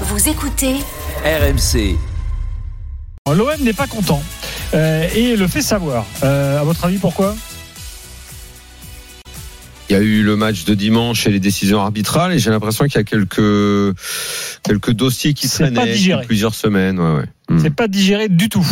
Vous écoutez RMC. L'OM n'est pas content euh, et le fait savoir. Euh, à votre avis, pourquoi? Il y a eu le match de dimanche et les décisions arbitrales et j'ai l'impression qu'il y a quelques quelques dossiers qui traînaient plusieurs semaines. Ouais, ouais. Hmm. C'est pas digéré du tout.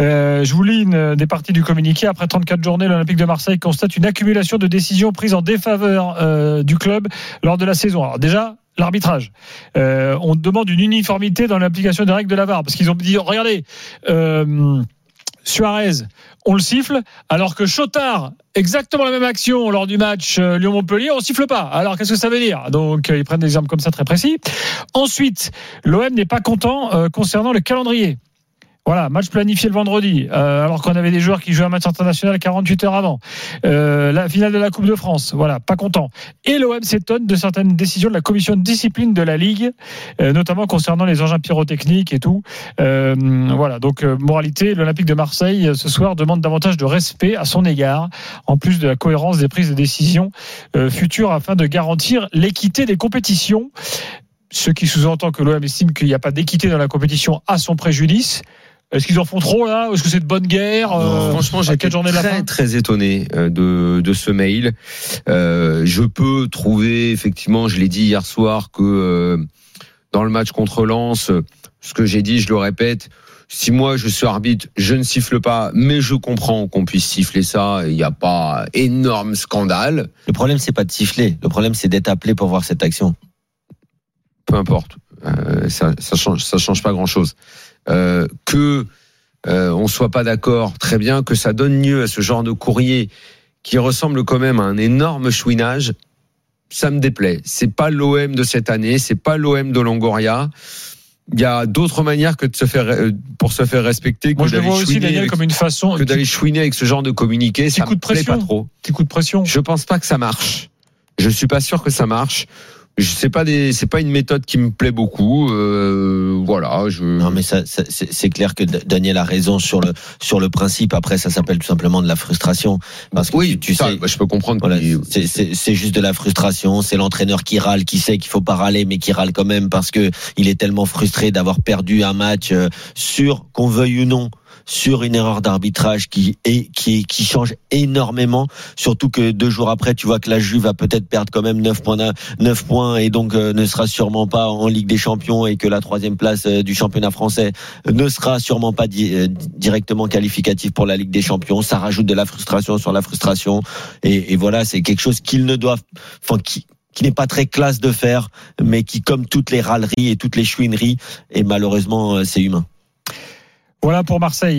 Euh, je vous lis une des parties du communiqué. Après 34 journées, l'Olympique de Marseille constate une accumulation de décisions prises en défaveur euh, du club lors de la saison. Alors déjà, l'arbitrage. Euh, on demande une uniformité dans l'application des règles de la VAR parce qu'ils ont dit regardez. Euh, Suarez, on le siffle, alors que Chotard, exactement la même action lors du match euh, Lyon-Montpellier, on siffle pas. Alors qu'est-ce que ça veut dire? Donc ils prennent des exemples comme ça très précis. Ensuite, l'OM n'est pas content concernant le calendrier. Voilà, match planifié le vendredi, euh, alors qu'on avait des joueurs qui jouaient un match international 48 heures avant. Euh, la finale de la Coupe de France, voilà, pas content. Et l'OM s'étonne de certaines décisions de la commission de discipline de la Ligue, euh, notamment concernant les engins pyrotechniques et tout. Voilà, donc moralité, l'Olympique de Marseille ce soir demande davantage de respect à son égard, en plus de la cohérence des prises de décision futures afin de garantir l'équité des compétitions. Ce qui sous-entend que l'OM estime qu'il n'y a pas d'équité dans la compétition à son préjudice. Est-ce qu'ils en font trop là? Est-ce que c'est de bonne guerre Euh, Franchement, j'ai quelle journée de la très fin? très étonné euh, de, de ce mail. Euh, je peux trouver effectivement, je l'ai dit hier soir, que euh, dans le match contre Lens, ce que j'ai dit, je le répète. Si moi je suis arbitre, je ne siffle pas, mais je comprends qu'on puisse siffler ça. Il n'y a pas énorme scandale. Le problème, c'est pas de siffler. Le problème, c'est d'être appelé pour voir cette action. Peu importe. Euh, ça, ça change, ça change pas grand chose. Euh, que euh, on soit pas d'accord, très bien. Que ça donne lieu à ce genre de courrier qui ressemble quand même à un énorme chouinage. Ça me déplaît. C'est pas l'OM de cette année. C'est pas l'OM de Longoria. Il y a d'autres manières que de se faire euh, pour se faire respecter que Moi, je le d'aller vois aussi, chouiner Daniel, avec- comme une façon, que d'aller chouiner avec ce genre de communiqué. Ça coup me de plaît pas trop. petit coup de pression. Je pense pas que ça marche. Je suis pas sûr que ça marche. Je sais pas des, c'est pas une méthode qui me plaît beaucoup. Euh, voilà, je. Non, mais ça, ça- c'est clair que Daniel a raison sur le sur le principe. Après, ça s'appelle tout simplement de la frustration. Parce que oui, tu, tu ça, sais, bah, je peux comprendre. Voilà, qu'il- c'est- c'est c'est juste de la frustration. C'est l'entraîneur qui râle, qui sait qu'il faut pas râler, mais qui râle quand même parce que il est tellement frustré d'avoir perdu un match euh, sur qu'on veuille ou non sur une erreur d'arbitrage qui est qui qui change énormément. Surtout que deux jours après tu vois que la Juve va peut-être perdre quand même 9 points 9 points et donc euh, ne sera sûrement pas en Ligue des Champions et que la troisième place euh, du championnat français ne sera sûrement pas euh, directement qualificatif pour la Ligue des Champions. Ça rajoute de la frustration sur la frustration. Et, et voilà, c'est quelque chose qu'ils ne doivent, enfin, qui, qui n'est pas très classe de faire, mais qui, comme toutes les râleries et toutes les chouineries, et malheureusement, c'est humain. Voilà pour Marseille.